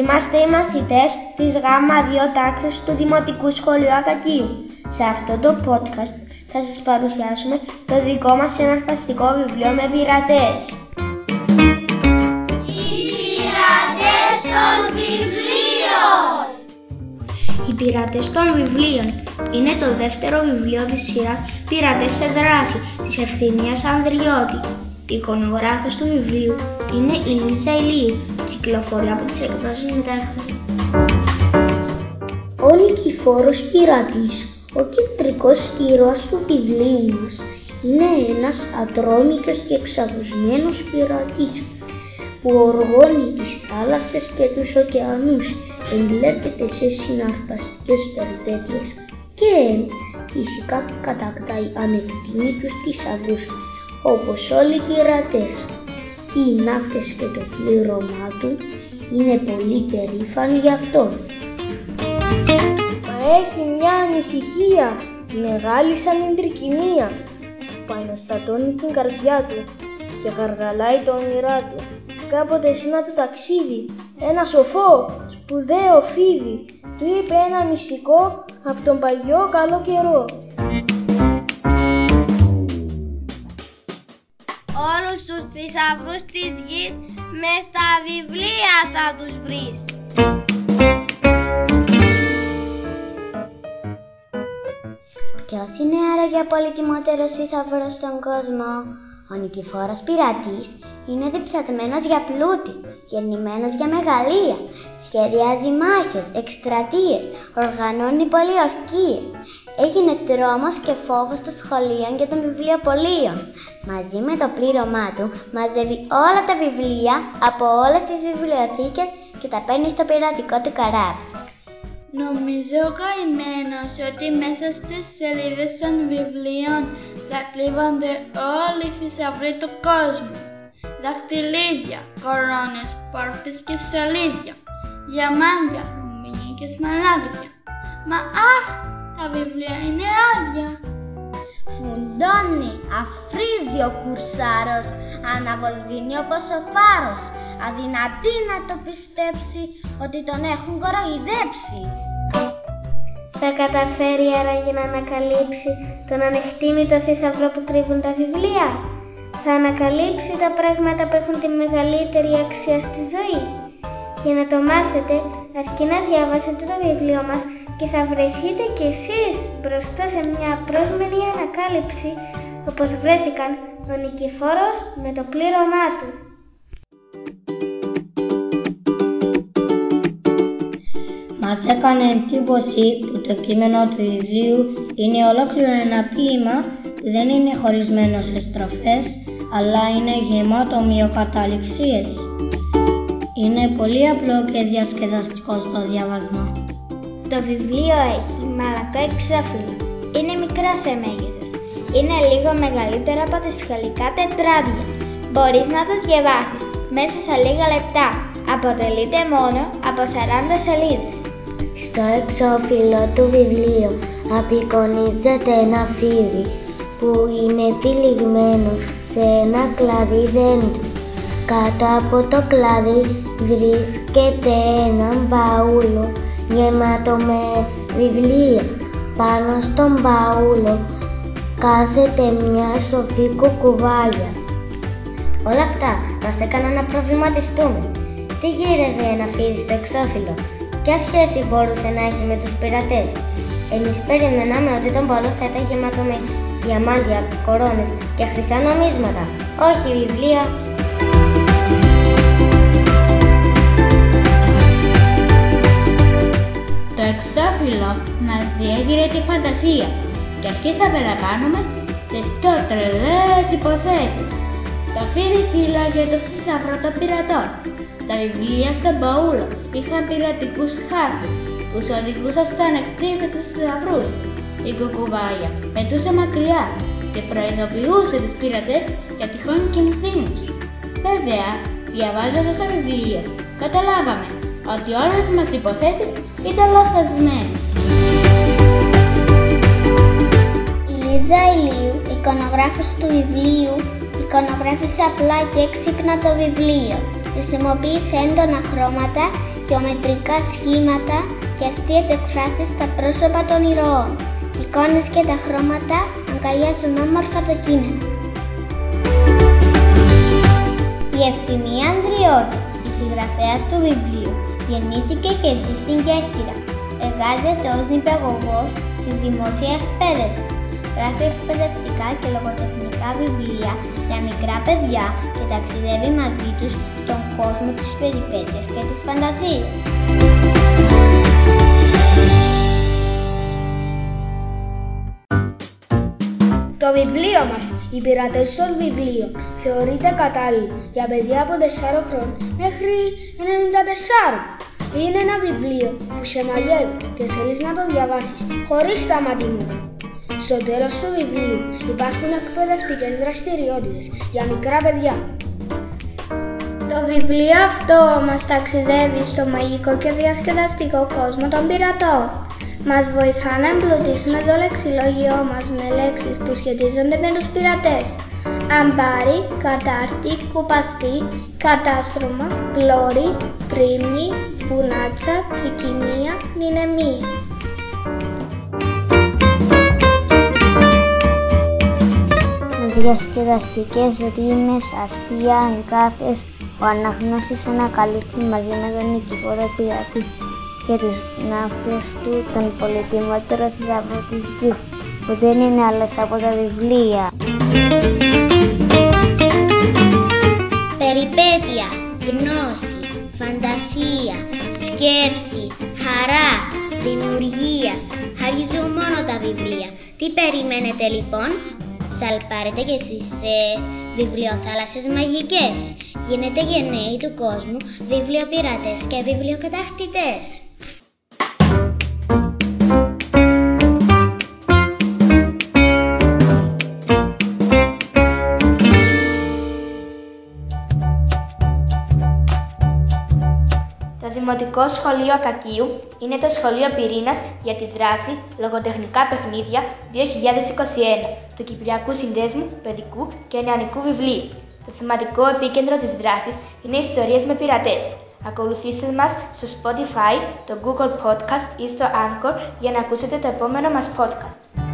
Είμαστε οι μαθητές της ΓΑΜΑ 2 τάξης του Δημοτικού Σχολείου Ακακίου. Σε αυτό το podcast θα σας παρουσιάσουμε το δικό μας συναρπαστικό βιβλίο με πειρατές. Οι πειρατές των βιβλίων Οι πειρατές των βιβλίων είναι το δεύτερο βιβλίο της σειράς «Πειρατές σε δράση» της Ευθυνίας Ανδριώτη. Η εικονογράφος του βιβλίου είναι η Λίζα Ηλίου κυκλοφορεί από τις εκδόσεις Μετάχα. Ο Νικηφόρος Πειρατής, ο κεντρικός ήρωας του βιβλίου μας, είναι ένας ατρόμητος και εξαγουσμένος πειρατής που οργώνει τις θάλασσες και τους ωκεανούς, εμπλέκεται σε συναρπαστικές περιπέτειες και φυσικά κατακτάει ανεκτήμητους θησαυρούς, όπως όλοι οι πειρατές οι ναύτες και το πλήρωμά του είναι πολύ περήφανοι γι' αυτό. Μα έχει μια ανησυχία, μεγάλη σαν τρικυμία, που αναστατώνει την καρδιά του και γαργαλάει το όνειρά του. Κάποτε σε ένα του ταξίδι, ένα σοφό, σπουδαίο φίδι, του είπε ένα μυστικό από τον παλιό καλό καιρό. Θησαυρούς της γης μες στα βιβλία θα τους βρεις. Ποιος είναι άραγε ο πολυτιμότερος θησαυρός στον κόσμο; Ο νικηφόρος πειρατής είναι διψασμένος για πλούτη, γεννημένος για μεγαλεία, σχεδιάζει μάχες, εκστρατείες, οργανώνει πολιορκίες. Έγινε τρόμος και φόβος των σχολείων και των βιβλιοπολίων. Μαζί με το πλήρωμά του μαζεύει όλα τα βιβλία από όλες τις βιβλιοθήκες και τα παίρνει στο πειρατικό του καράβι. Νομίζω καημένος ότι μέσα στις σελίδες των βιβλίων θα κρύβονται όλοι οι θησαυροί του κόσμου. Δαχτυλίδια, κορώνες, πόρφες και στολίδια, διαμάντια, ρουμπινί και σμαλάγδια. Μα αχ, τα βιβλία είναι άδεια. Φουντώνει, αφρίζει ο κουρσάρος, αναβοσβήνει όπως ο φάρος, αδυνατή να το πιστέψει ότι τον έχουν κοροϊδέψει. Θα καταφέρει άραγε να ανακαλύψει τον ανεκτήμητο θησαυρό που κρύβουν τα βιβλία. Θα ανακαλύψει τα πράγματα που έχουν τη μεγαλύτερη αξία στη ζωή. Για να το μάθετε, αρκεί να διαβάσετε το βιβλίο μας και θα βρεθείτε κι εσείς μπροστά σε μια πρόσμενη ανακάλυψη όπως βρέθηκαν ο Νικηφόρος με το πλήρωμά του. Μας έκανε εντύπωση που το κείμενο του βιβλίου είναι ολόκληρο ένα ποίημα που δεν είναι χωρισμένο σε στροφές, αλλά είναι γεμάτο μειοκαταληξίες. Είναι πολύ απλό και διασκεδαστικό στο διάβασμα. Το βιβλίο έχει μαλακό εξώφυλλο. Είναι μικρό σε μέγεθος. Είναι λίγο μεγαλύτερο από τα σχολικά τετράδια. Μπορείς να το διαβάσεις μέσα σε λίγα λεπτά. Αποτελείται μόνο από 40 σελίδες. Στο εξώφυλλο του βιβλίου απεικονίζεται ένα φίδι που είναι τυλιγμένο σε ένα κλαδί δέντρου. Κάτω από το κλαδί βρίσκεται ένα μπαούλο γεμάτο με βιβλία. Πάνω στον μπαούλο κάθεται μια σοφή κουκουβάγια. Όλα αυτά μας έκαναν να προβληματιστούμε. Τι γύρευε ένα φίδι στο εξώφυλλο, ποια σχέση μπορούσε να έχει με τους πειρατές; Εμείς περιμέναμε ότι τον πόλο θα ήταν γεμάτο με διαμάντια, κορώνες και χρυσά νομίσματα, όχι βιβλία. Διέγειρε τη φαντασία και αρχίσαμε να κάνουμε τις πιο τρελές υποθέσεις. Το φίδι φύλαγε το θησαυρό των πειρατών. Τα βιβλία στον μπαούλο είχαν πειρατικούς χάρτες που σου οδηγούσαν στα ανεκτήμητους θησαυρούς. Η κουκουβάγια πετούσε μακριά και προειδοποιούσε τους πειρατές για τυχόν κινδύνους. Βέβαια, διαβάζοντας το βιβλίο, καταλάβαμε ότι όλες μας οι υποθέσεις ήταν λαθασμένες. Εικονογράφος του βιβλίου, εικονογράφησε απλά και έξυπνα το βιβλίο. Χρησιμοποίησε έντονα χρώματα γεωμετρικά σχήματα και αστείες εκφράσεις στα πρόσωπα των ηρώων. Εικόνες και τα χρώματα αγκαλιάζουν όμορφα το κείμενο. Η Ευθυμία Ανδριώτη, η συγγραφέας του βιβλίου, γεννήθηκε και ζει στην Κέρκυρα. Εργάζεται ως νηπιαγωγός στη δημόσια εκπαίδευση. Γράφει εκπαιδευτικά και λογοτεχνικά βιβλία για μικρά παιδιά και ταξιδεύει μαζί τους στον κόσμο της περιπέτειας και της φαντασίας. Το βιβλίο μας, «Οι πειρατές των βιβλίων», θεωρείται κατάλληλο για παιδιά από 4 χρόνων μέχρι 94. Είναι ένα βιβλίο που σε μαγεύει και θέλεις να το διαβάσεις χωρίς σταματημό. Στο τέλος του βιβλίου υπάρχουν εκπαιδευτικές δραστηριότητες για μικρά παιδιά. Το βιβλίο αυτό μας ταξιδεύει στο μαγικό και διασκεδαστικό κόσμο των πειρατών. Μας βοηθά να εμπλουτίσουμε το λεξιλόγιό μας με λέξεις που σχετίζονται με τους πειρατές. Αμπάρι, κατάρτι, κουπαστή, κατάστρωμα, πλώρη, πρίμνη, μπουνάτσα, τρικυμία, νηνεμία. Διασκεδαστικές ρήμες, αστεία, εγκάθες, ο αναγνώστης ανακαλύπτει μαζί με τον νικηφόρο πειρατή και τους ναύτες του τον πολυτιμότερο θησαυρό της γης, που δεν είναι άλλος από τα βιβλία. Περιπέτεια, γνώση, φαντασία, σκέψη, χαρά, δημιουργία. Χαρίζουν μόνο τα βιβλία. Τι περιμένετε λοιπόν; Σαλπάρετε κι εσείς σε βιβλιοθάλασσες μαγικές. Γίνετε γενναίοι του κόσμου, βιβλιοπειρατές και βιβλιοκατακτητές. Δημοτικό Σχολείο Ακακίου είναι το σχολείο πυρήνας για τη δράση λογοτεχνικά παιχνίδια 2021 του Κυπριακού Συνδέσμου Παιδικού και Νεανικού Βιβλίου. Το θεματικό επίκεντρο της δράσης είναι ιστορίες με πειρατές. Ακολουθήστε μας στο Spotify, το Google Podcast ή στο Anchor για να ακούσετε το επόμενο μας podcast.